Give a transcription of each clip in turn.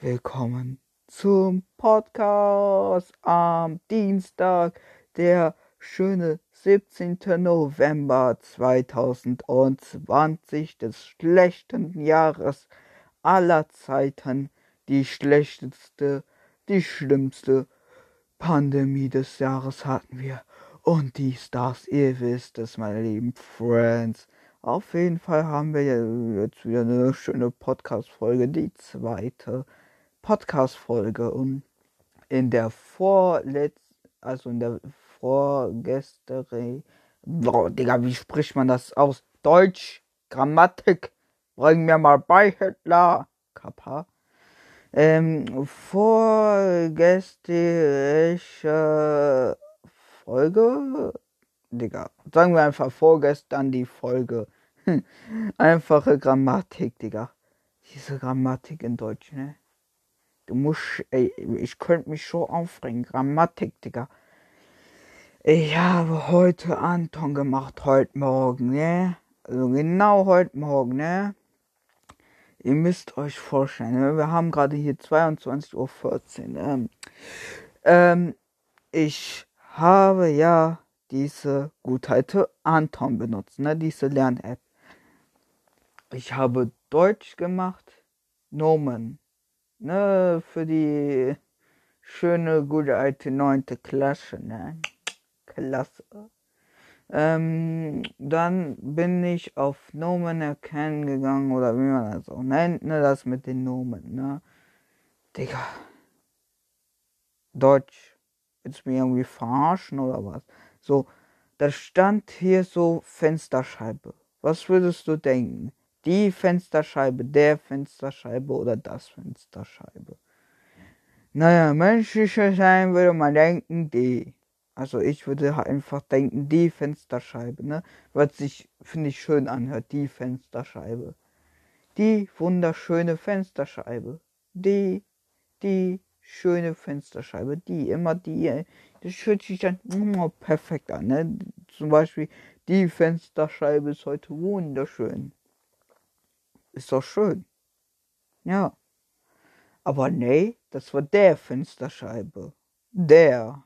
willkommen zum Podcast am Dienstag, der schöne 17. November 2020 des schlechtesten Jahres aller Zeiten, die schlechteste, die schlimmste Pandemie des Jahres hatten wir. Und dies, das, ihr wisst es, meine lieben Friends. Auf jeden Fall haben wir jetzt wieder eine schöne Podcast-Folge, die zweite Podcast-Folge und in der vorletzten, also in der vorgestern, boah, Digga, wie spricht man das aus? Deutsch, Grammatik, bring mir mal bei, Hitler, Kappa. Ähm, vorgestern Folge, Digga, sagen wir einfach vorgestern die Folge. Einfache Grammatik, Digga. Diese Grammatik in Deutsch, ne? Du musst, ey, ich könnte mich schon aufregen. Grammatik, Digga. Ich habe heute Anton gemacht, heute Morgen, ne? Also genau heute Morgen, ne? Ihr müsst euch vorstellen, ne? wir haben gerade hier 22.14 Uhr. Ähm, ähm, ich habe ja diese Gutheit Anton benutzt, ne? Diese Lern-App. Ich habe Deutsch gemacht, Nomen ne, für die schöne, gute alte neunte Klasse, ne? Klasse. Ähm, dann bin ich auf Nomen erkennen gegangen, oder wie man das auch nennt, ne, das mit den Nomen, ne? Digga. Deutsch. Willst du mich irgendwie verarschen oder was? So, da stand hier so Fensterscheibe. Was würdest du denken? Die Fensterscheibe, der Fensterscheibe oder das Fensterscheibe. Naja, menschlicher sein würde man denken, die. Also ich würde einfach denken, die Fensterscheibe, ne? Was sich, finde ich, schön anhört, die Fensterscheibe. Die wunderschöne Fensterscheibe. Die, die schöne Fensterscheibe. Die, immer die. Das hört sich dann oh, perfekt an, ne? Zum Beispiel, die Fensterscheibe ist heute wunderschön. Ist doch schön. Ja. Aber nee, das war der Fensterscheibe. Der.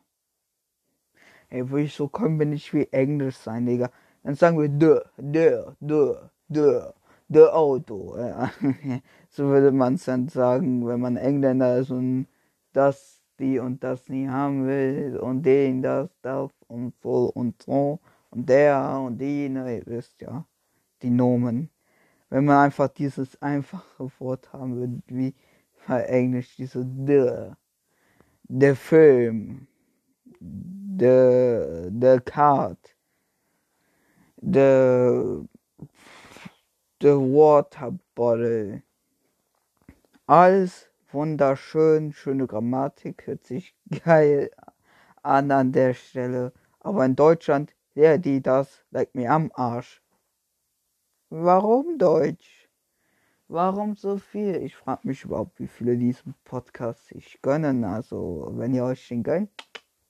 Ey, würde ich so können wir nicht wie Englisch sein, Digga. Dann sagen wir der, der, der, der, der Auto. Ja. so würde man es dann sagen, wenn man Engländer ist und das, die und das nie haben will und den, das, das und so und so und der und die, ne, ihr wisst ja, die Nomen wenn man einfach dieses einfache Wort haben würde, wie bei Englisch, diese the, der Film, the, the card, the, the water bottle. Alles wunderschön, schöne Grammatik, hört sich geil an an der Stelle. Aber in Deutschland, der, die, das, leckt mir am Arsch. Warum Deutsch? Warum so viel? Ich frage mich überhaupt, wie viele diesen Podcast sich gönnen. Also, wenn ihr euch den gönnt,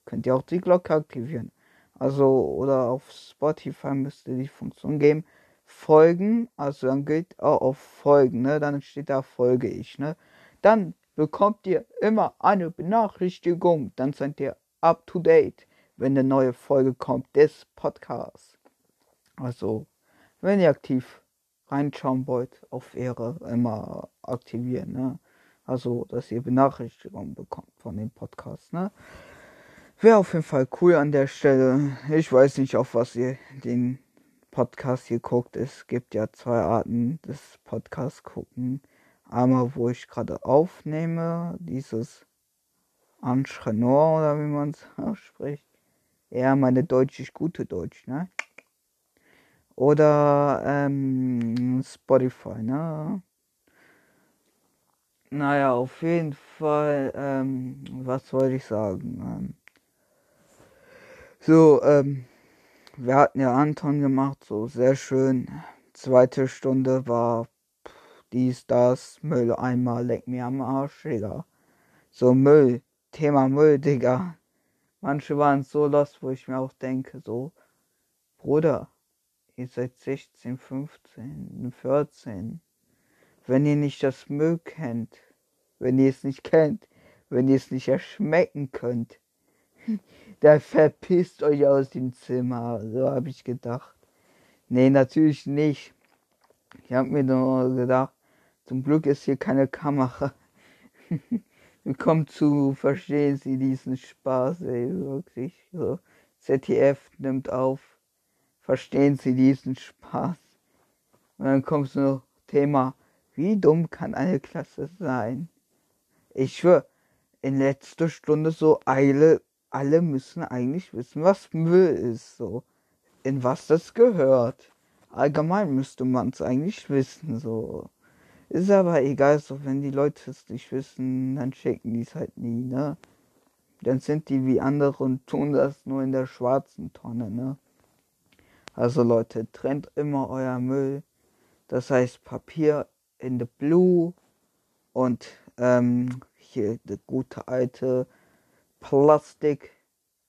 könnt ihr auch die Glocke aktivieren. Also, oder auf Spotify müsst ihr die Funktion geben. Folgen, also dann geht auch auf Folgen, ne? Dann steht da Folge ich, ne? Dann bekommt ihr immer eine Benachrichtigung. Dann seid ihr up to date, wenn eine neue Folge kommt des Podcasts. Also, wenn ihr aktiv reinschauen wollt, auf Ehre immer aktivieren, ne? Also, dass ihr Benachrichtigungen bekommt von dem Podcast, ne? Wäre auf jeden Fall cool an der Stelle. Ich weiß nicht, auf was ihr den Podcast hier guckt. Es gibt ja zwei Arten des Podcasts gucken. Einmal, wo ich gerade aufnehme, dieses Anschrenor oder wie man es ausspricht. Ja, meine Deutsch ist gute Deutsch, ne? Oder ähm, Spotify, ne? Naja, auf jeden Fall, ähm, was wollte ich sagen? Ähm, so, ähm, wir hatten ja Anton gemacht, so sehr schön. Zweite Stunde war pff, dies, das, Müll einmal, leck mir am Arsch, Digga. So Müll, Thema Müll, Digga. Manche waren so lost, wo ich mir auch denke, so, Bruder, Ihr seid 16, 15, 14. Wenn ihr nicht das Müll kennt, wenn ihr es nicht kennt, wenn ihr es nicht erschmecken könnt, dann verpisst euch aus dem Zimmer. So habe ich gedacht. Nee, natürlich nicht. Ich habe mir nur gedacht, zum Glück ist hier keine Kamera. Willkommen zu Verstehen Sie diesen Spaß, ey, wirklich. So. ZDF nimmt auf. Verstehen Sie diesen Spaß. Und dann kommt so Thema, wie dumm kann eine Klasse sein? Ich schwör, in letzter Stunde so Eile, alle müssen eigentlich wissen, was Müll ist, so. In was das gehört. Allgemein müsste man es eigentlich wissen, so. Ist aber egal, so wenn die Leute es nicht wissen, dann checken die es halt nie, ne? Dann sind die wie andere und tun das nur in der schwarzen Tonne, ne? Also Leute, trennt immer euer Müll. Das heißt Papier in the blue und ähm, hier der gute alte Plastik.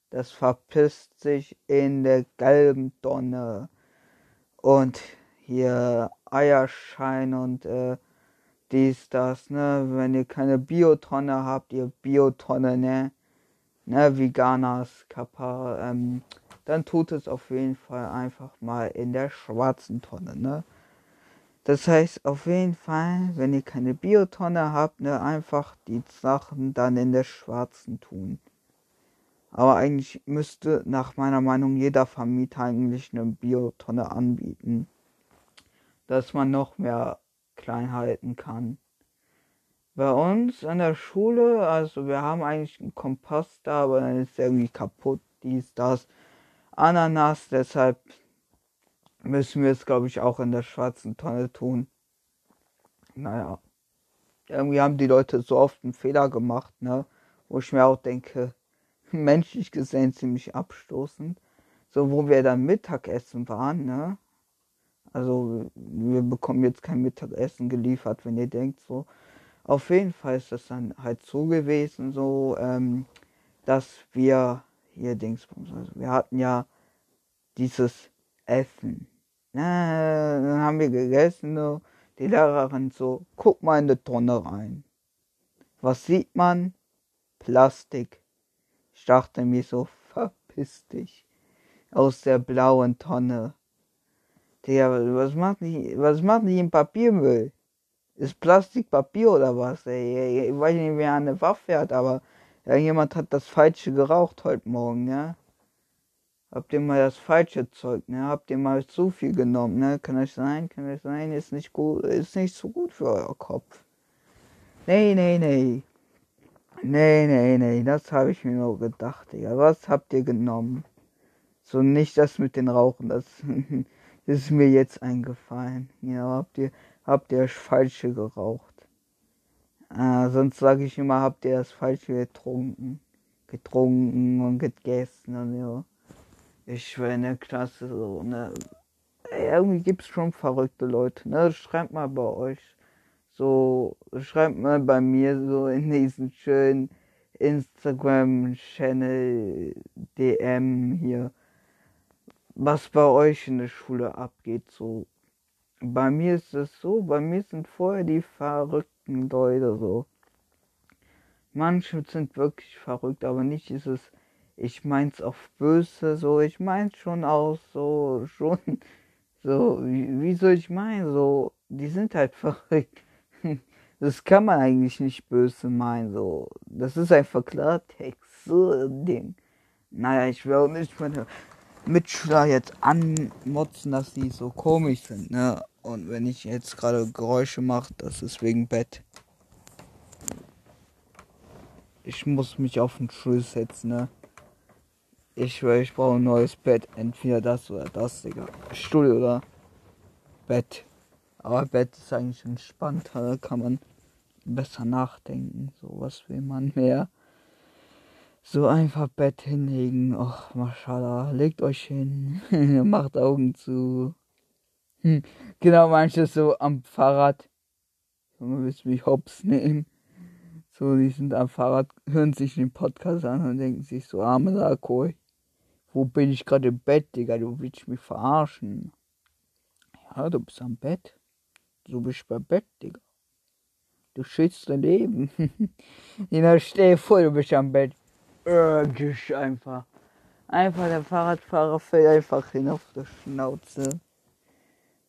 Das verpisst sich in der gelben Tonne. Und hier Eierschein und äh, dies, das, ne? Wenn ihr keine Biotonne habt, ihr Biotonne, ne? Ne, Veganers, Kappa, ähm, dann tut es auf jeden Fall einfach mal in der schwarzen Tonne, ne? Das heißt auf jeden Fall, wenn ihr keine Biotonne habt, ne, einfach die Sachen dann in der schwarzen tun. Aber eigentlich müsste nach meiner Meinung jeder Vermieter eigentlich eine Biotonne anbieten, dass man noch mehr klein halten kann. Bei uns an der Schule, also wir haben eigentlich einen Kompost da, aber dann ist der irgendwie kaputt, dies, das. Ananas, deshalb müssen wir es, glaube ich, auch in der schwarzen Tonne tun. Naja. Irgendwie haben die Leute so oft einen Fehler gemacht, ne? Wo ich mir auch denke, menschlich gesehen ziemlich abstoßend. So, wo wir dann Mittagessen waren, ne? Also, wir bekommen jetzt kein Mittagessen geliefert, wenn ihr denkt, so. Auf jeden Fall ist das dann halt so gewesen, so, ähm, dass wir hier Dingsbums, also wir hatten ja dieses Essen. Na, dann haben wir gegessen, so. die Lehrerin so, guck mal in die Tonne rein. Was sieht man? Plastik. Ich dachte mir so, verpiss dich. Aus der blauen Tonne. Digga, was macht die, was macht die im Papiermüll? Ist Plastik Papier oder was? Ich weiß nicht, wer eine Waffe hat, aber irgendjemand hat das Falsche geraucht heute Morgen, ja? Habt ihr mal das falsche Zeug, ne? Habt ihr mal zu viel genommen, ne? Kann das sein? Kann das sein? Ist nicht gut, ist nicht so gut für euer Kopf. Nee, nee, nee. Nee, nee, nee, das habe ich mir nur gedacht, Digga. Was habt ihr genommen? So nicht das mit den Rauchen, das, das ist mir jetzt eingefallen. Ja, habt ihr, habt ihr das Falsche geraucht? Äh, sonst sage ich immer, habt ihr das Falsche getrunken? Getrunken und gegessen und ja. Ich war in der Klasse so, ne? Irgendwie gibt's schon verrückte Leute, ne? Schreibt mal bei euch so, schreibt mal bei mir so in diesen schönen Instagram-Channel DM hier, was bei euch in der Schule abgeht. So, bei mir ist es so, bei mir sind vorher die verrückten Leute so. Manche sind wirklich verrückt, aber nicht dieses, ich mein's auf böse, so, ich mein's schon auch so, schon, so, wie, wie soll ich meinen, so, die sind halt verrückt. Das kann man eigentlich nicht böse meinen, so. Das ist einfach Klartext, so ein Ding. Naja, ich will auch nicht meine Mitschüler jetzt anmotzen, dass die so komisch sind, ne? Und wenn ich jetzt gerade Geräusche mache, das ist wegen Bett. Ich muss mich auf den Stuhl setzen, ne? Ich ich brauche ein neues Bett. Entweder das oder das, Digga. Stuhl oder Bett. Aber Bett ist eigentlich entspannter, da kann man besser nachdenken. So was will man mehr. So einfach Bett hinlegen. Och, Maschallah, legt euch hin, macht Augen zu. Hm. Genau, manches so am Fahrrad. Junge, willst mich hops nehmen? So, die sind am Fahrrad, hören sich den Podcast an und denken sich so, arme Sakoi, wo bin ich gerade im Bett, Digga, du willst mich verarschen. Ja, du bist am Bett. Du bist bei Bett, Digga. Du schützt dein Leben. Digga, stell vor, du bist am Bett. Äh, einfach. Einfach der Fahrradfahrer fällt einfach hin auf der Schnauze.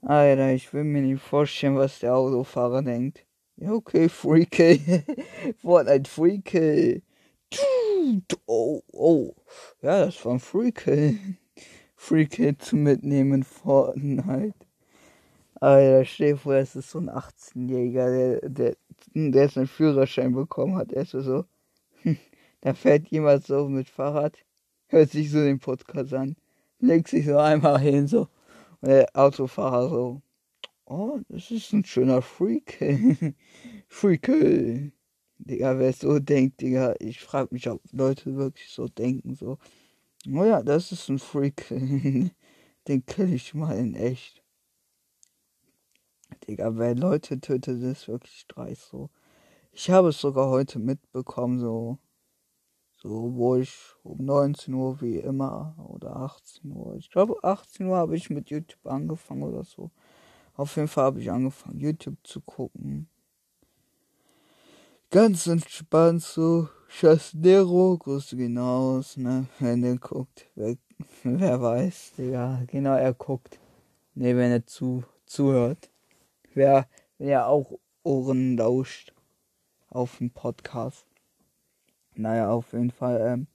Alter, ich will mir nicht vorstellen, was der Autofahrer denkt. Ja, okay, Freaky. Fortnite Freaky. Oh, oh. Ja, das war ein Freaky. Freaky zu mitnehmen Fortnite. Alter, stell dir vor, das ist so ein 18-Jähriger, der, der, der jetzt einen Führerschein bekommen hat. Er ist so, da fährt jemand so mit Fahrrad hört sich so den Podcast an, legt sich so einmal hin, so. Der Autofahrer so, oh, das ist ein schöner Freak. Freak. Digga, wer so denkt, Digga, ich frag mich, ob Leute wirklich so denken, so. Oh ja, das ist ein Freak. Den kill ich mal in echt. Digga, wer Leute tötet, ist wirklich dreist, so. Ich habe es sogar heute mitbekommen, so. So, wo ich um 19 Uhr wie immer oder 18 Uhr. Ich glaube 18 Uhr habe ich mit YouTube angefangen oder so. Auf jeden Fall habe ich angefangen YouTube zu gucken. Ganz entspannt so. Chasnero, grüße hinaus, ne? Wenn der guckt. Wer, wer weiß, Digga. Genau, er guckt. Ne, wenn er zu, zuhört. Wer, wenn er auch Ohren lauscht. Auf dem Podcast. Naja, auf jeden Fall ähm,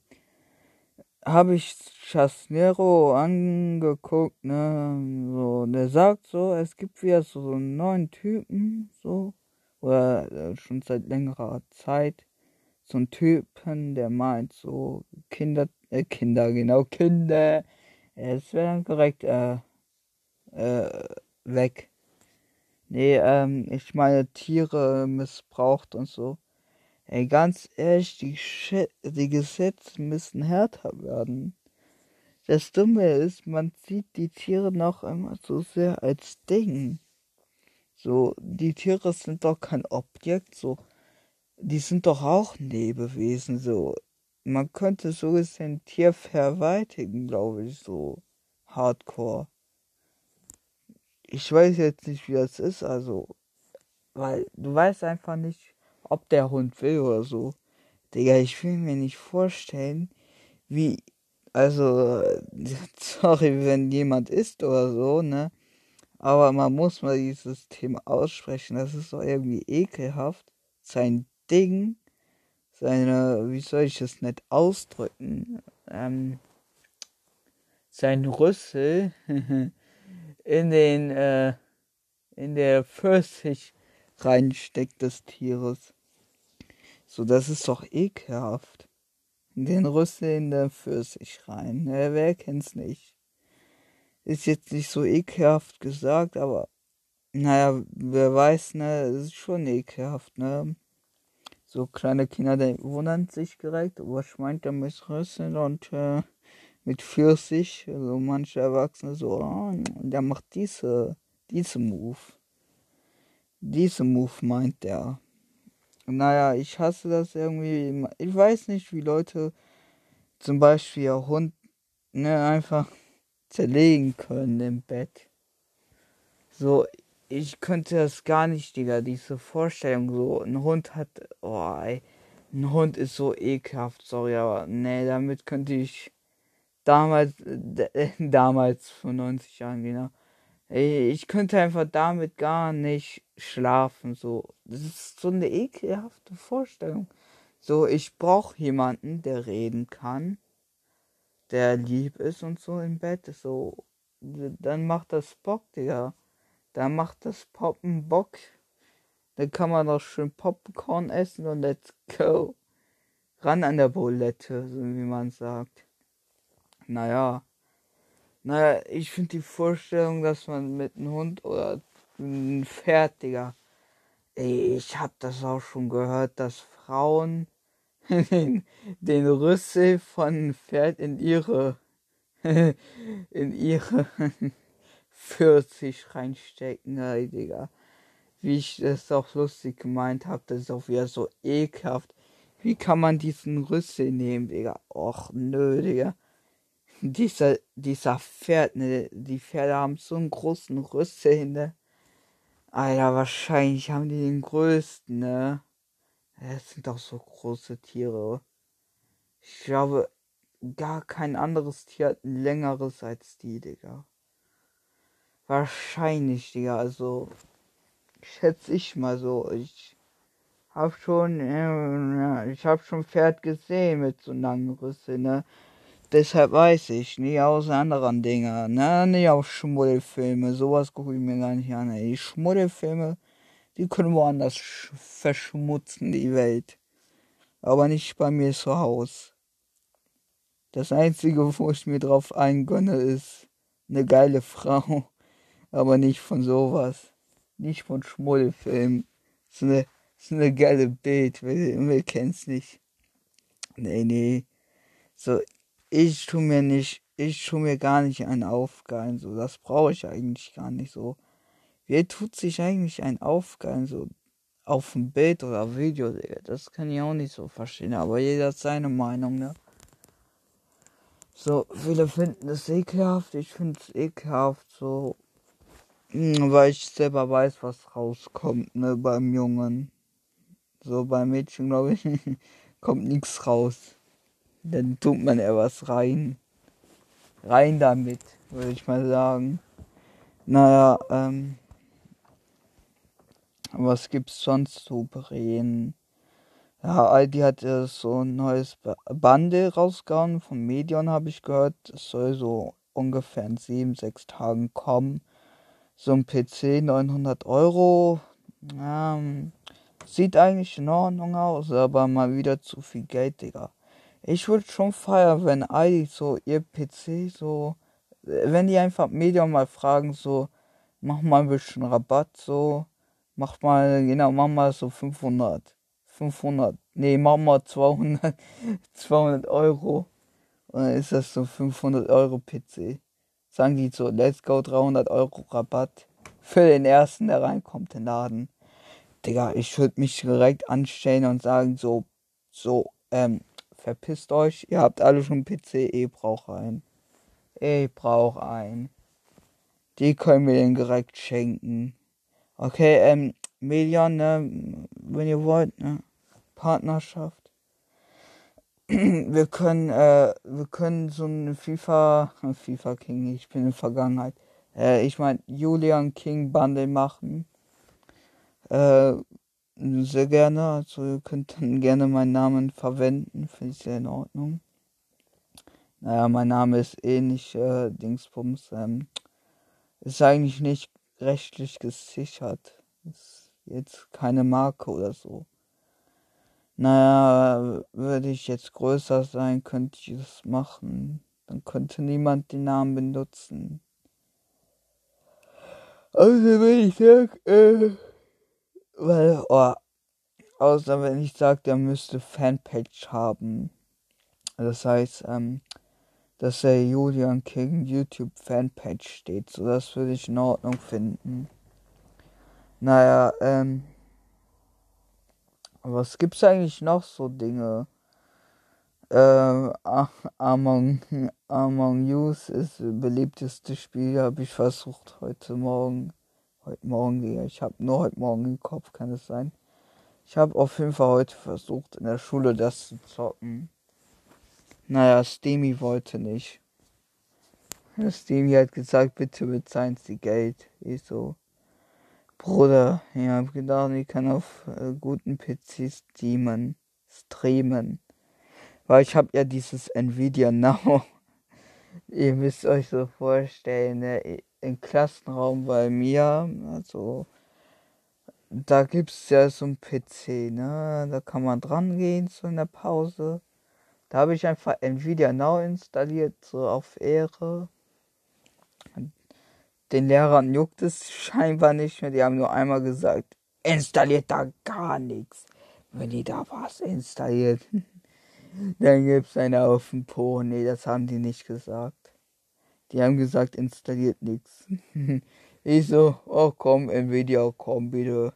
habe ich Chasnero angeguckt, ne, so, der sagt so, es gibt wieder so, einen neuen Typen, so, oder äh, schon seit längerer Zeit, so einen Typen, der meint so, Kinder, äh, Kinder, genau, Kinder, es wäre dann korrekt, äh, äh, weg. Nee, ähm, ich meine Tiere missbraucht und so. Ey, ganz ehrlich, die, die Gesetze müssen härter werden. Das Dumme ist, man sieht die Tiere noch immer so sehr als Ding. So, die Tiere sind doch kein Objekt, so. Die sind doch auch Lebewesen, so. Man könnte so gesehen Tier verweitigen, glaube ich, so. Hardcore. Ich weiß jetzt nicht, wie das ist, also. Weil du weißt einfach nicht, ob der Hund will oder so. Digga, ich will mir nicht vorstellen, wie, also, sorry, wenn jemand isst oder so, ne? Aber man muss mal dieses Thema aussprechen. Das ist doch irgendwie ekelhaft. Sein Ding, seine, wie soll ich das nicht ausdrücken? Ähm, sein Rüssel in den, äh, in der Pfirsich reinsteckt des Tieres. So, das ist doch ekelhaft. Den Rüssel in der Pfirsich rein. Ja, wer kennt's nicht? Ist jetzt nicht so ekelhaft gesagt, aber naja, wer weiß, ne, es ist schon ekelhaft, ne? So kleine Kinder, die wundern sich direkt, was meint er mit Rüssel und äh, mit Pfirsich, also manche Erwachsene so, oh, der macht diese, diese Move. Diese Move meint der. Naja, ich hasse das irgendwie. Ich weiß nicht, wie Leute zum Beispiel ihr Hund ne, einfach zerlegen können im Bett. So, ich könnte das gar nicht, Digga, diese Vorstellung. So, ein Hund hat. Oh, ey. Ein Hund ist so ekelhaft, sorry, aber nee, damit könnte ich damals, damals vor 90 Jahren, genau, ich könnte einfach damit gar nicht schlafen. So, das ist so eine ekelhafte Vorstellung. So, ich brauche jemanden, der reden kann, der lieb ist und so im Bett. So, dann macht das Bock, Digga. Dann macht das Poppen Bock. Dann kann man noch schön Popcorn essen und let's go. Ran an der Bulette, so wie man sagt. Naja. Naja, ich finde die Vorstellung, dass man mit einem Hund oder einem Pferd, Digga. Ey, ich hab das auch schon gehört, dass Frauen den, den Rüssel von Pferd in ihre in ihre 40 reinstecken, ey, Digga. Wie ich das auch lustig gemeint habe, das ist auch wieder so ekelhaft. Wie kann man diesen Rüssel nehmen, Digga? Och, nö, Digga dieser, dieser Pferd, ne, die Pferde haben so einen großen Rüssel, ne? Alter, wahrscheinlich haben die den größten, ne? Das sind doch so große Tiere. Ich glaube, gar kein anderes Tier hat ein längeres als die, Digga. Wahrscheinlich, Digga. Also, schätze ich mal so. Ich hab schon, äh, ich hab schon Pferd gesehen mit so langen Rüssel, ne? Deshalb weiß ich, nie aus anderen Dingen, ne? Nicht auf Schmuddelfilme. Sowas gucke ich mir gar nicht an. Die Schmuddelfilme, die können woanders verschmutzen, die Welt. Aber nicht bei mir zu Hause. Das Einzige, wo ich mir drauf eingönne, ist eine geile Frau. Aber nicht von sowas. Nicht von Schmuddelfilmen. So eine, so eine geile Bild. Wer, wer kennt's nicht? Nee, nee. So, ich tu mir nicht, ich tu mir gar nicht einen Aufgeilen. So, das brauche ich eigentlich gar nicht so. Wer tut sich eigentlich ein Aufgeilen? So, auf ein Bild oder Video, Das kann ich auch nicht so verstehen. Aber jeder hat seine Meinung, ne? So, viele finden es ekelhaft, ich finde es ekelhaft, so, hm, weil ich selber weiß, was rauskommt, ne, beim Jungen. So, beim Mädchen, glaube ich, kommt nichts raus. Dann tut man eher was rein. Rein damit, würde ich mal sagen. Naja, ähm, was gibt's sonst zu bereden? Ja, Aldi hat äh, so ein neues Bundle rausgehauen. Von Medion habe ich gehört. Es soll so ungefähr in sieben, sechs Tagen kommen. So ein PC 900 Euro. Ähm, sieht eigentlich in Ordnung aus, aber mal wieder zu viel Geld, Digga. Ich würde schon feiern, wenn Aldi so ihr PC so, wenn die einfach Medion mal fragen, so, mach mal ein bisschen Rabatt, so, mach mal, genau, mach mal so 500 500, nee, machen wir 200, 200 Euro. Und dann ist das so 500 Euro PC. Sagen die so, let's go, 300 Euro Rabatt. Für den ersten, der reinkommt in den Laden. Digga, ich würde mich direkt anstellen und sagen so, so, ähm, verpisst euch, ihr habt alle schon PC, ich brauche einen. Ich brauche einen. Die können wir den direkt schenken. Okay, ähm, Median, ne, wenn ihr wollt, ne. Partnerschaft. Wir können, äh, wir können so eine FIFA, FIFA King, ich bin in Vergangenheit. Äh, ich meine, Julian King Bundle machen. Äh, sehr gerne, also ihr könnt dann gerne meinen Namen verwenden, finde ich sehr in Ordnung. Naja, mein Name ist eh nicht äh, Dingsbums. Ähm, ist eigentlich nicht rechtlich gesichert. Ist jetzt keine Marke oder so. Naja, würde ich jetzt größer sein, könnte ich es machen. Dann könnte niemand den Namen benutzen. Also wenn ich sag, äh, weil, oh, außer wenn ich sage, der müsste Fanpage haben. Das heißt, ähm, dass der Julian King YouTube Fanpage steht. So, das würde ich in Ordnung finden. Naja, ähm, was gibt's eigentlich noch so Dinge? Äh, Among, Among Us ist das beliebteste Spiel, habe ich versucht heute Morgen. Heute Morgen, ich habe nur heute Morgen im Kopf, kann es sein. Ich habe auf jeden Fall heute versucht, in der Schule das zu zocken. Naja, Steamy wollte nicht. Steamy hat gesagt, bitte bezahlen Sie Geld. Ich so, Bruder, ich hab gedacht, ich kann auf äh, guten PCs streamen. streamen. Weil ich habe ja dieses Nvidia Now. Ihr müsst euch so vorstellen, ne, im Klassenraum bei mir, also da gibt's ja so ein PC, ne? Da kann man dran gehen so in der Pause. Da habe ich einfach Nvidia Now installiert, so auf Ehre den Lehrern juckt es scheinbar nicht mehr. Die haben nur einmal gesagt, installiert da gar nichts. Wenn die da was installiert, dann gibt's eine auf den Po. Nee, das haben die nicht gesagt. Die haben gesagt, installiert nichts. Ich so, oh komm, Nvidia, komm bitte.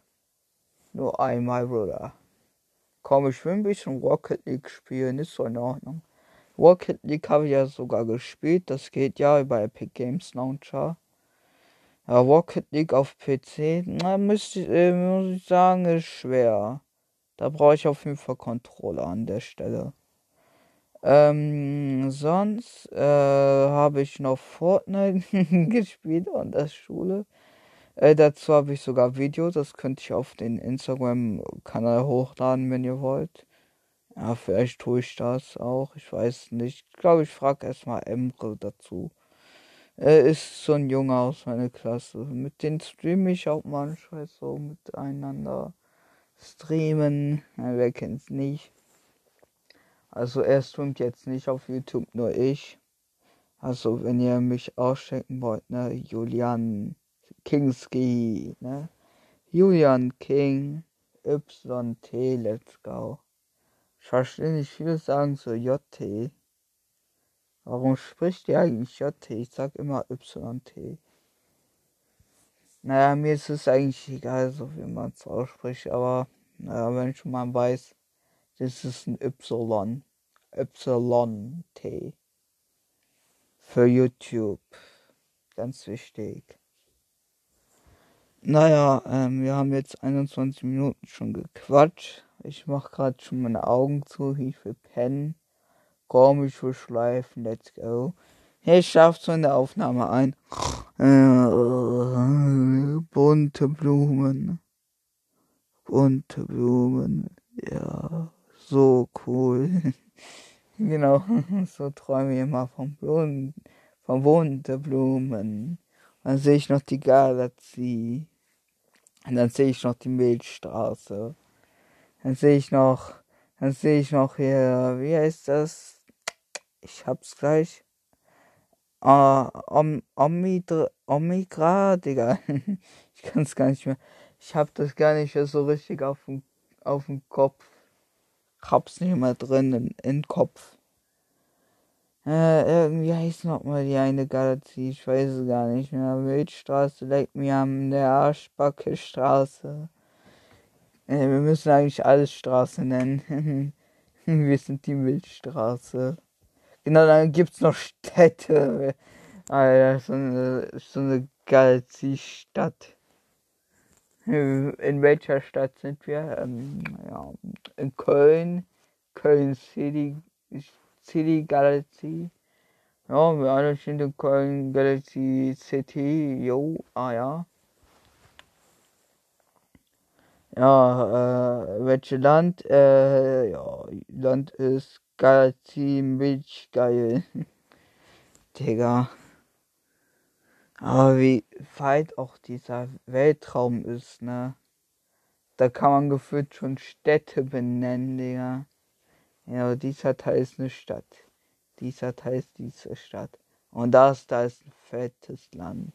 Nur einmal, Bruder. Komm, ich will ein bisschen Rocket League spielen, ist so in Ordnung. Rocket League habe ich ja sogar gespielt, das geht ja über Epic Games Launcher. Ja, Rocket League auf PC, na, muss, äh, muss ich sagen, ist schwer. Da brauche ich auf jeden Fall Controller an der Stelle. Ähm, sonst äh, habe ich noch Fortnite gespielt an der Schule. Äh, dazu habe ich sogar Videos, das könnte ich auf den Instagram-Kanal hochladen, wenn ihr wollt. Ja, vielleicht tue ich das auch, ich weiß nicht. Ich glaube, ich frage erstmal Emre dazu. Er ist so ein Junge aus meiner Klasse. Mit dem streame ich auch manchmal so miteinander. Streamen, ja, wer kennt's nicht. Also er streamt jetzt nicht auf YouTube, nur ich. Also wenn ihr mich auschecken wollt, ne, Julian Kingski, ne? Julian King, YT, let's go. Ich verstehe nicht, viele sagen so JT. Warum spricht ihr eigentlich JT? Ich sag immer YT. Naja, mir ist es eigentlich egal, so wie man es ausspricht, aber naja, wenn schon mal weiß, das ist ein Y. YT. Für YouTube. Ganz wichtig. Naja, ähm, wir haben jetzt 21 Minuten schon gequatscht. Ich mach gerade schon meine Augen zu. Ich will pennen. Komm, ich will schleifen. Let's go. Hey, schafft so in der Aufnahme ein. Äh, bunte Blumen. Bunte Blumen. Ja, so cool. genau, so träume ich immer von Blumen. Von bunte Blumen. Dann sehe ich noch die Galaxie. Und dann sehe ich noch die Milchstraße. Dann sehe ich noch, dann sehe ich noch hier, wie heißt das? Ich hab's gleich. Uh, Om, Omidra, Omigra, Digga. ich kann's gar nicht mehr. Ich hab das gar nicht mehr so richtig auf dem, auf dem Kopf. Hab's nicht mehr drin in, in Kopf. Äh, irgendwie heißt noch mal die eine Galaxie, ich weiß es gar nicht mehr. Milchstraße leckt mir an der Arschbacke Straße. Äh, wir müssen eigentlich alles Straße nennen. wir sind die Milchstraße. Genau, dann gibt's noch Städte. Alter, so eine, so eine Galaxie-Stadt. In welcher Stadt sind wir? Ähm, ja, in Köln. Köln City. City Galaxy. Ja, wir alle sind in Köln Galaxy City. Jo, ah ja. Ja, äh, welches Land? Äh, ja, Land ist Galaxy Milch geil. Digga. Aber wie weit auch dieser Weltraum ist, ne? Da kann man gefühlt schon Städte benennen, Digga. Ja, dieser Teil ist eine Stadt. Dieser Teil ist diese Stadt. Und das da ist ein fettes Land.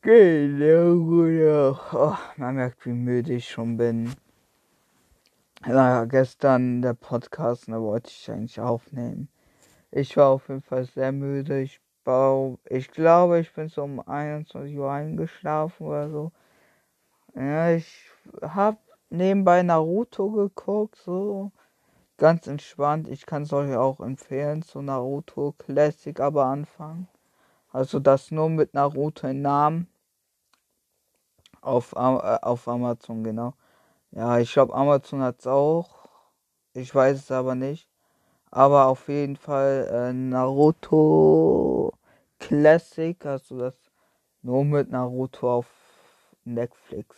Genau, genau. Oh, man merkt, wie müde ich schon bin. Ja, gestern der Podcast, da wollte ich eigentlich aufnehmen. Ich war auf jeden Fall sehr müde. Ich, ich glaube, ich bin so um 21 Uhr eingeschlafen oder so. Ja, ich habe nebenbei Naruto geguckt, so ganz entspannt. Ich kann es euch auch empfehlen, so Naruto Classic aber anfangen. Also das nur mit Naruto in Namen. Auf, äh, auf Amazon, genau. Ja, ich glaube Amazon hat es auch. Ich weiß es aber nicht. Aber auf jeden Fall äh, Naruto Classic, also das nur mit Naruto auf Netflix.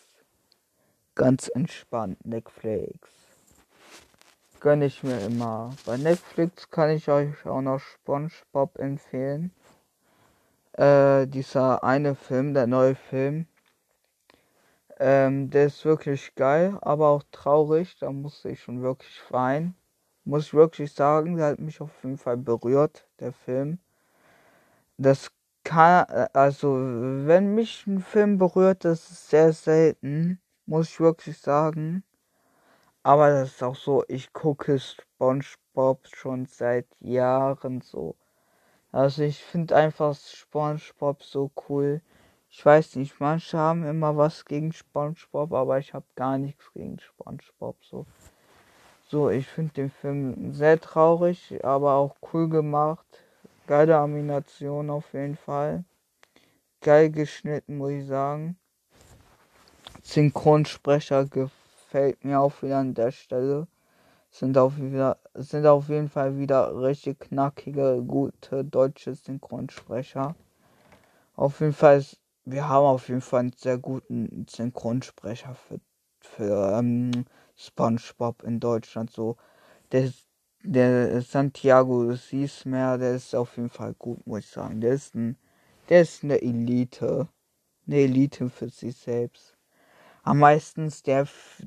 Ganz entspannt, Netflix. Gönne ich mir immer. Bei Netflix kann ich euch auch noch SpongeBob empfehlen. Äh, dieser eine Film, der neue Film. Ähm, der ist wirklich geil, aber auch traurig. Da musste ich schon wirklich weinen. Muss ich wirklich sagen, der hat mich auf jeden Fall berührt, der Film. Das kann, äh, also, wenn mich ein Film berührt, das ist sehr selten muss ich wirklich sagen. Aber das ist auch so, ich gucke SpongeBob schon seit Jahren so. Also ich finde einfach SpongeBob so cool. Ich weiß nicht, manche haben immer was gegen SpongeBob, aber ich habe gar nichts gegen SpongeBob so. So, ich finde den Film sehr traurig, aber auch cool gemacht. Geile Animation auf jeden Fall. geil geschnitten, muss ich sagen. Synchronsprecher gefällt mir auch wieder an der Stelle. Sind auf, wieder, sind auf jeden Fall wieder richtig knackige, gute deutsche Synchronsprecher. Auf jeden Fall, ist, wir haben auf jeden Fall einen sehr guten Synchronsprecher für, für ähm, SpongeBob in Deutschland. So, der, der Santiago Siesmer, der ist auf jeden Fall gut, muss ich sagen. Der ist ein, der ist eine Elite. Eine Elite für sich selbst am meisten der,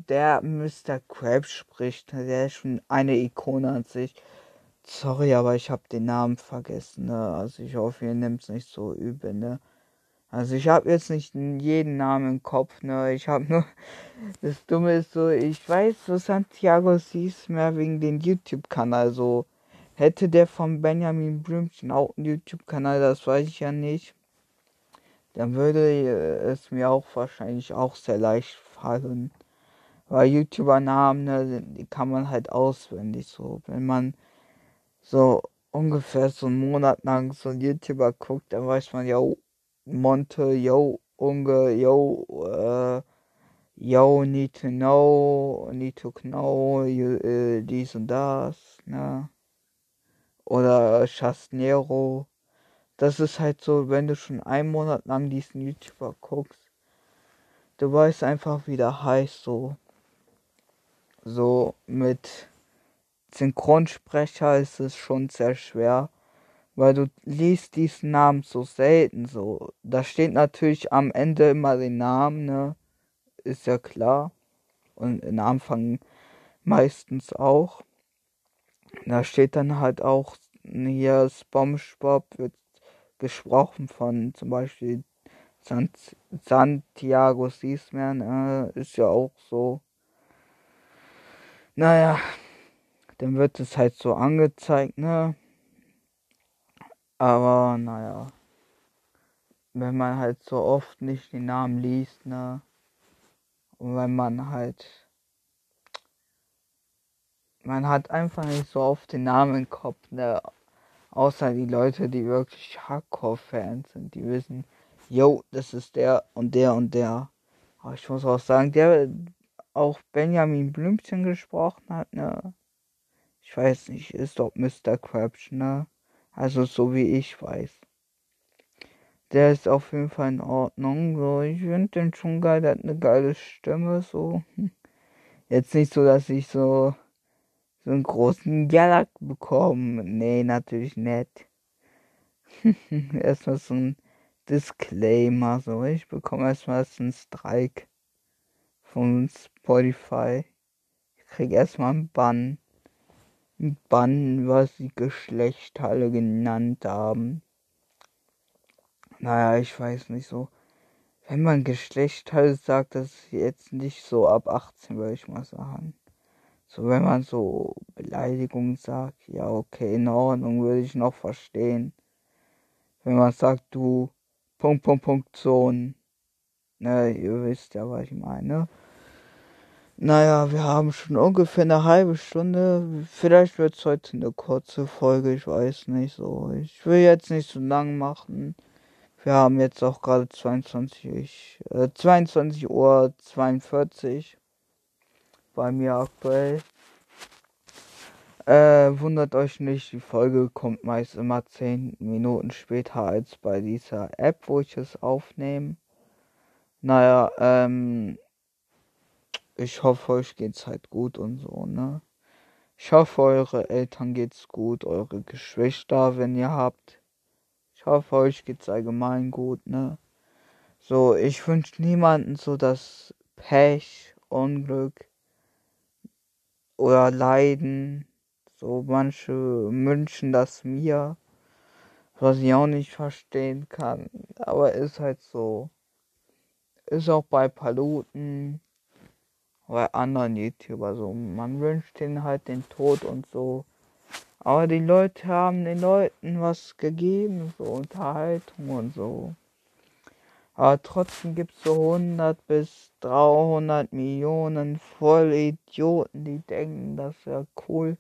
der Mr. Krabs spricht. Der ist schon eine Ikone an sich. Sorry, aber ich habe den Namen vergessen. Ne? Also ich hoffe, ihr nehmt es nicht so übel. Ne? Also ich habe jetzt nicht jeden Namen im Kopf. Ne? Ich habe nur... Das Dumme ist so, ich weiß, so Santiago hieß mehr wegen den YouTube-Kanal. So hätte der von Benjamin Blümchen auch einen YouTube-Kanal, das weiß ich ja nicht dann würde es mir auch wahrscheinlich auch sehr leicht fallen. Weil YouTuber-Namen, ne, die kann man halt auswendig so. Wenn man so ungefähr so einen Monat lang so einen YouTuber guckt, dann weiß man, yo, Monte, yo, Unge, yo, äh, yo, need to know, need to know, you, äh, dies und das, ne? Oder Chasnero das ist halt so, wenn du schon einen Monat lang diesen YouTuber guckst, du weißt einfach, wie der heißt, so. So mit Synchronsprecher ist es schon sehr schwer, weil du liest diesen Namen so selten so. Da steht natürlich am Ende immer den Namen, ne? Ist ja klar. Und am Anfang meistens auch. Da steht dann halt auch hier SpongeBob wird gesprochen von zum Beispiel Sant Santiago Siesman, äh, ist ja auch so. Naja, dann wird es halt so angezeigt, ne? Aber naja, wenn man halt so oft nicht den Namen liest, ne? Und wenn man halt man hat einfach nicht so oft den Namen im Kopf, ne? Außer die Leute, die wirklich Hardcore-Fans sind, die wissen, yo, das ist der und der und der. Aber ich muss auch sagen, der auch Benjamin Blümchen gesprochen hat, ne? Ich weiß nicht, ist doch Mr. Krabs, ne? Also so wie ich weiß. Der ist auf jeden Fall in Ordnung. So, ich finde den schon geil, der hat eine geile Stimme, so. Jetzt nicht so, dass ich so so einen großen Jalak bekommen. Nee, natürlich nicht. erstmal so ein Disclaimer. So, ich bekomme erstmal einen Strike von Spotify. Ich krieg erstmal einen Bann. Ein Bann, was sie Geschlechtteile genannt haben. Naja, ich weiß nicht so. Wenn man Geschlechtteile sagt, das ist jetzt nicht so ab 18, würde ich mal sagen. So, wenn man so Beleidigungen sagt, ja, okay, in Ordnung, würde ich noch verstehen. Wenn man sagt, du, Punkt, Punkt, Punkt, Sohn. Ne, ihr wisst ja, was ich meine. Naja, wir haben schon ungefähr eine halbe Stunde. Vielleicht wird es heute eine kurze Folge, ich weiß nicht so. Ich will jetzt nicht so lang machen. Wir haben jetzt auch gerade 22, äh, 22 Uhr 42 bei mir aktuell. Äh, wundert euch nicht, die Folge kommt meist immer 10 Minuten später als bei dieser App, wo ich es aufnehme. Naja, ähm, ich hoffe, euch geht's halt gut und so, ne? Ich hoffe, eure Eltern geht's gut, eure Geschwister, wenn ihr habt. Ich hoffe, euch geht's allgemein gut, ne? So, ich wünsche niemanden so das Pech, Unglück, oder leiden. So manche wünschen das mir, was ich auch nicht verstehen kann. Aber ist halt so. Ist auch bei Paluten, bei anderen YouTuber so. Man wünscht ihnen halt den Tod und so. Aber die Leute haben den Leuten was gegeben, so Unterhaltung und so. Aber trotzdem gibt es so 100 bis 300 Millionen Vollidioten, die denken, das wäre cool,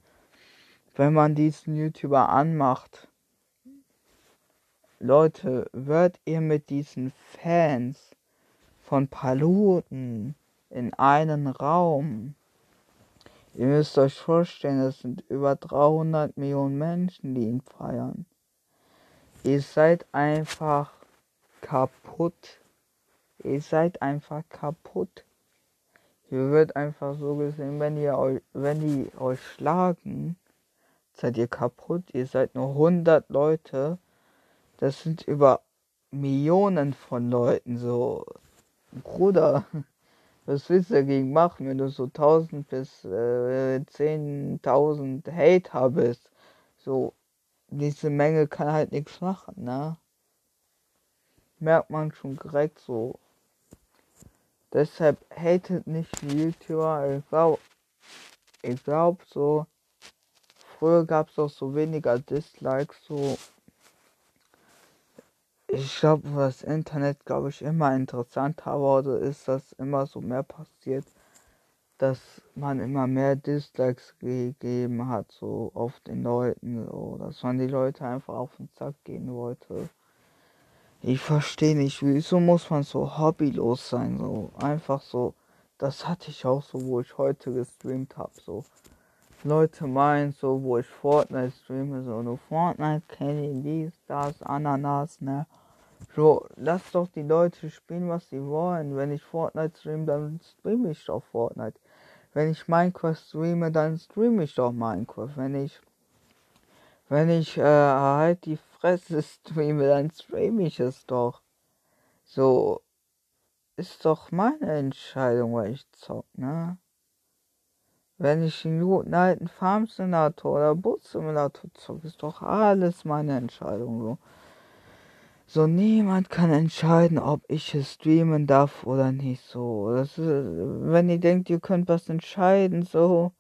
wenn man diesen YouTuber anmacht. Leute, wird ihr mit diesen Fans von Paluten in einen Raum? Ihr müsst euch vorstellen, es sind über 300 Millionen Menschen, die ihn feiern. Ihr seid einfach kaputt. Ihr seid einfach kaputt. Hier wird einfach so gesehen, wenn ihr euch, wenn die euch schlagen, seid ihr kaputt. Ihr seid nur 100 Leute. Das sind über Millionen von Leuten so. Bruder, was willst du dagegen machen, wenn du so 1000 bis äh, 10.000 Hater bist? So, diese Menge kann halt nichts machen, ne? Merkt man schon direkt so. Deshalb hatet nicht die YouTuber. Ich glaube, ich glaube so, früher gab es auch so weniger Dislikes, so. Ich glaube, das Internet, glaube ich, immer interessanter wurde, ist, dass immer so mehr passiert, dass man immer mehr Dislikes gegeben hat, so auf den Leuten, so, dass man die Leute einfach auf den Zack gehen wollte. Ich verstehe nicht, wieso muss man so hobbylos sein, so einfach so. Das hatte ich auch so, wo ich heute gestreamt habe, so. Leute meinen so, wo ich Fortnite streame, so, nur Fortnite kenne ich dies, das, Ananas, ne. So, lass doch die Leute spielen, was sie wollen. Wenn ich Fortnite streame, dann streame ich doch Fortnite. Wenn ich Minecraft streame, dann streame ich doch Minecraft. Wenn ich, wenn ich äh, halt die Fresse streame, dann streame ich es doch. So, ist doch meine Entscheidung, weil ich zock, ne? Wenn ich einen guten alten Farm Simulator oder Boot Simulator zocke, ist doch alles meine Entscheidung, so. So, niemand kann entscheiden, ob ich es streamen darf oder nicht. So, das ist, wenn ihr denkt, ihr könnt was entscheiden, so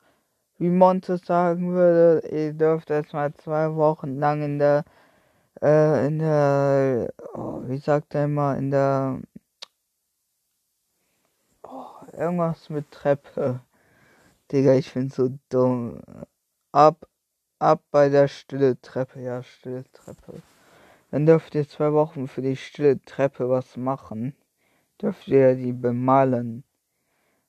wie Monte sagen würde, ihr dürft erstmal zwei Wochen lang in der, äh, in der, oh, wie sagt er immer, in der, oh, irgendwas mit Treppe. Digga, ich bin so dumm. Ab, ab bei der stille Treppe, ja, stille Treppe. Dann dürft ihr zwei Wochen für die stille Treppe was machen. Dürft ihr die bemalen.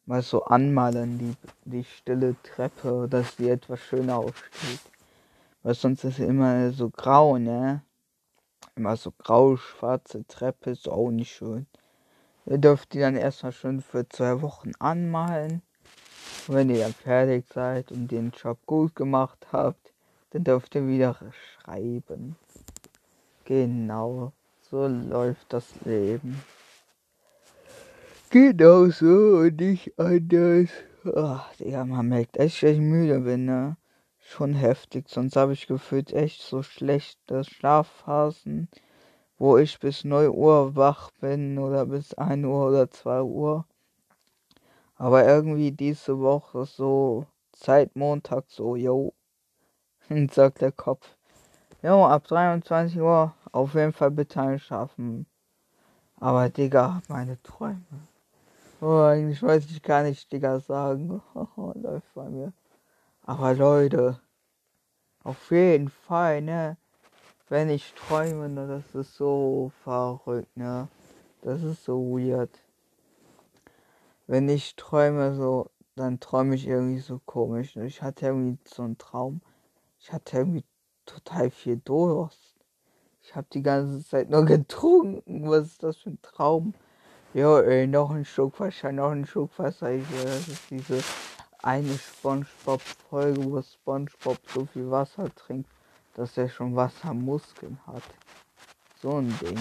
Mal so anmalen, die, die stille Treppe, dass die etwas schöner aussieht. Weil sonst ist sie immer so grau, ne? Immer so grau-schwarze Treppe ist auch nicht schön. Ihr dürft die dann erstmal schön für zwei Wochen anmalen. Und wenn ihr dann fertig seid und den Job gut gemacht habt, dann dürft ihr wieder schreiben. Genau, so läuft das Leben. Genau so und nicht anders. Ach, Digga, man merkt echt, dass ich müde bin, ne? Schon heftig, sonst habe ich gefühlt echt so schlechte Schlafphasen, wo ich bis 9 Uhr wach bin oder bis 1 Uhr oder 2 Uhr. Aber irgendwie diese Woche so, seit Montag so, yo, sagt der Kopf. Jo, ab 23 Uhr auf jeden Fall bitte einschaffen. Aber Digga, meine Träume. Oh, eigentlich weiß ich gar nicht, Digga, sagen. Läuft bei mir. Aber Leute, auf jeden Fall, ne? Wenn ich träume, ne, das ist so verrückt, ne? Das ist so weird. Wenn ich träume, so, dann träume ich irgendwie so komisch. Ne? Ich hatte irgendwie so einen Traum. Ich hatte irgendwie total viel Durst. Ich habe die ganze Zeit nur getrunken. Was ist das für ein Traum? Ja, ey, noch ein Schluck Wasser, noch ein Schluck Wasser. Ich, das ist diese eine Spongebob-Folge, wo Spongebob so viel Wasser trinkt, dass er schon Wassermuskeln hat. So ein Ding.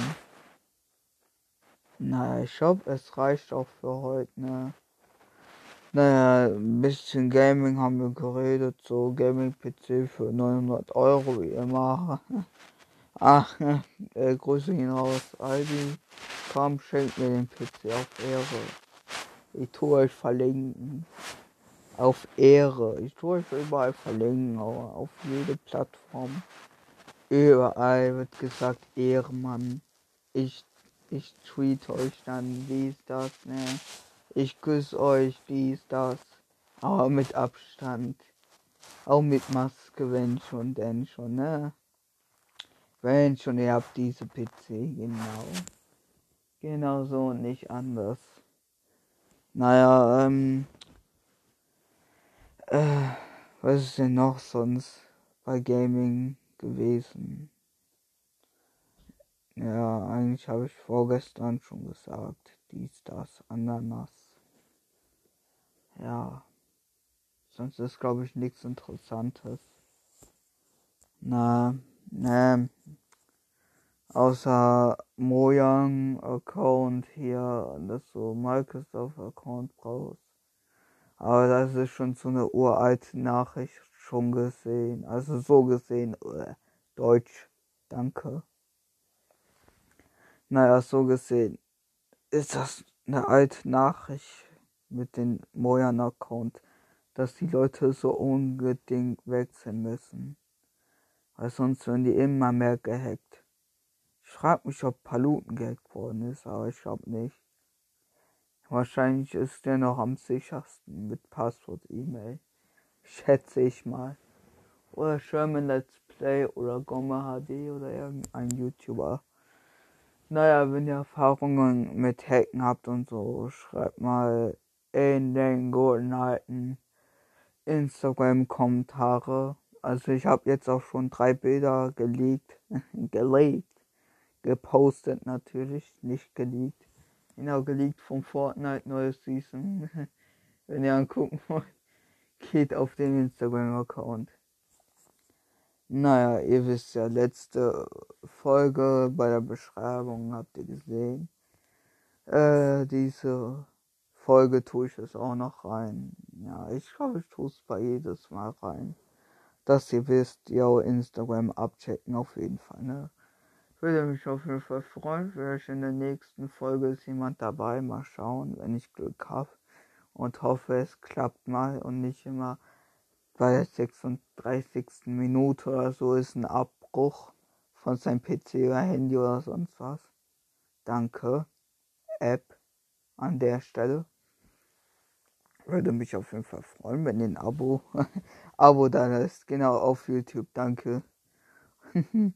Naja, ich hoffe, es reicht auch für heute, ne? Naja, ein bisschen Gaming haben wir geredet, so Gaming-PC für 900 Euro wie immer. Ach, äh, Grüße ihn raus, Aldi. Komm, schenkt mir den PC auf Ehre. Ich tue euch verlinken. Auf Ehre. Ich tue euch überall verlinken, aber auf jede Plattform. Überall wird gesagt Ehrenmann. Ich, ich tweet euch dann dies, das, ne? Ich küsse euch, dies, das. Aber mit Abstand. Auch mit Maske, wenn schon, denn schon, ne? Wenn schon, ihr habt diese PC, genau. Genau so und nicht anders. Naja, ähm. Äh, was ist denn noch sonst bei Gaming gewesen? Ja, eigentlich habe ich vorgestern schon gesagt, dies, das, Ananas. Ja, sonst ist glaube ich nichts Interessantes. Na, ne, außer Mojang Account hier, dass du Microsoft Account brauchst. Aber das ist schon so eine uralte Nachricht schon gesehen. Also so gesehen, äh, Deutsch, danke. Naja, so gesehen ist das eine alte Nachricht mit dem Mojan-Account, dass die Leute so unbedingt wechseln müssen. Weil sonst werden die immer mehr gehackt. Ich frage mich, ob Paluten gehackt worden ist, aber ich glaube nicht. Wahrscheinlich ist der noch am sichersten mit Passwort-E-Mail. Schätze ich mal. Oder Sherman Let's Play oder Gomma HD oder irgendein YouTuber. Naja, wenn ihr Erfahrungen mit Hacken habt und so, schreibt mal in den guten alten Instagram-Kommentare. Also ich habe jetzt auch schon drei Bilder geleakt, gelegt, gepostet natürlich, nicht geleakt. Genau, geleakt vom Fortnite neues Season. wenn ihr angucken wollt, geht auf den Instagram-Account. Naja, ihr wisst ja, letzte Folge bei der Beschreibung habt ihr gesehen. Äh, diese Folge tue ich es auch noch rein. Ja, ich glaube, ich tue es bei jedes Mal rein. Dass ihr wisst, ja, Instagram abchecken auf jeden Fall, ne? Würde mich auf jeden Fall freuen. Vielleicht in der nächsten Folge ist jemand dabei. Mal schauen, wenn ich Glück habe. Und hoffe, es klappt mal und nicht immer bei der 36. Minute oder so ist ein Abbruch von seinem PC oder Handy oder sonst was. Danke, App, an der Stelle. Würde mich auf jeden Fall freuen, wenn ihr ein Abo, Abo da lässt. Genau, auf YouTube, danke.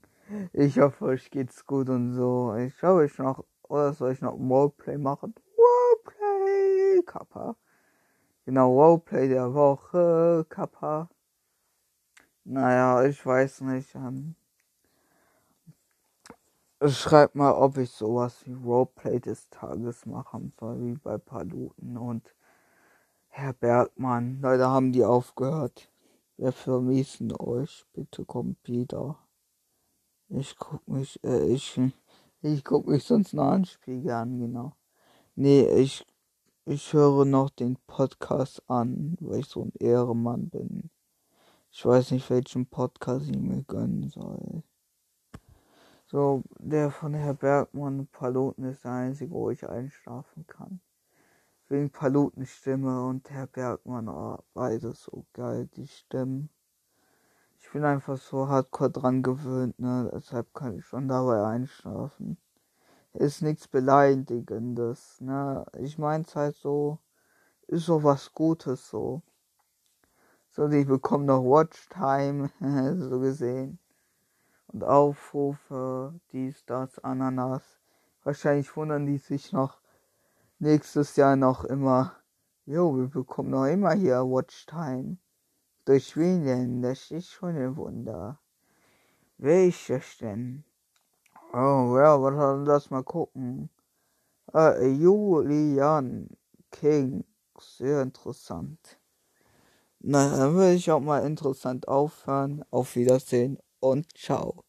ich hoffe, euch geht's gut und so. Ich schaue euch noch, oder soll ich noch Roleplay machen? Roleplay, Kappa. Genau, Roleplay der Woche, Kappa. Naja, ich weiß nicht. Ähm, schreibt mal, ob ich sowas wie Roleplay des Tages machen soll, wie bei Paluten und Herr Bergmann. Leider haben die aufgehört. Wir vermissen euch. Bitte kommt wieder. Ich guck mich, äh, ich, ich guck mich sonst noch an Spiegel an, genau. Nee, ich ich höre noch den Podcast an, weil ich so ein Ehrenmann bin. Ich weiß nicht, welchen Podcast ich mir gönnen soll. So, der von Herr Bergmann Paluten ist der einzige, wo ich einschlafen kann. Wegen Palutens Stimme und Herr Bergmann, oh, beides so geil, die Stimmen. Ich bin einfach so hardcore dran gewöhnt, ne? Deshalb kann ich schon dabei einschlafen ist nichts Beleidigendes, ne? Ich mein's halt so, ist so was Gutes so. So, ich bekomme noch Watchtime, so gesehen. Und Aufrufe, dies, das, Ananas. Wahrscheinlich wundern die sich noch nächstes Jahr noch immer. Jo, wir bekommen noch immer hier Watchtime. Durch wen denn? Das ist schon ein Wunder. Welches denn? Oh, ja, warte, lass mal gucken. Äh, Julian King. Sehr interessant. Na, dann will ich auch mal interessant aufhören. Auf Wiedersehen und ciao.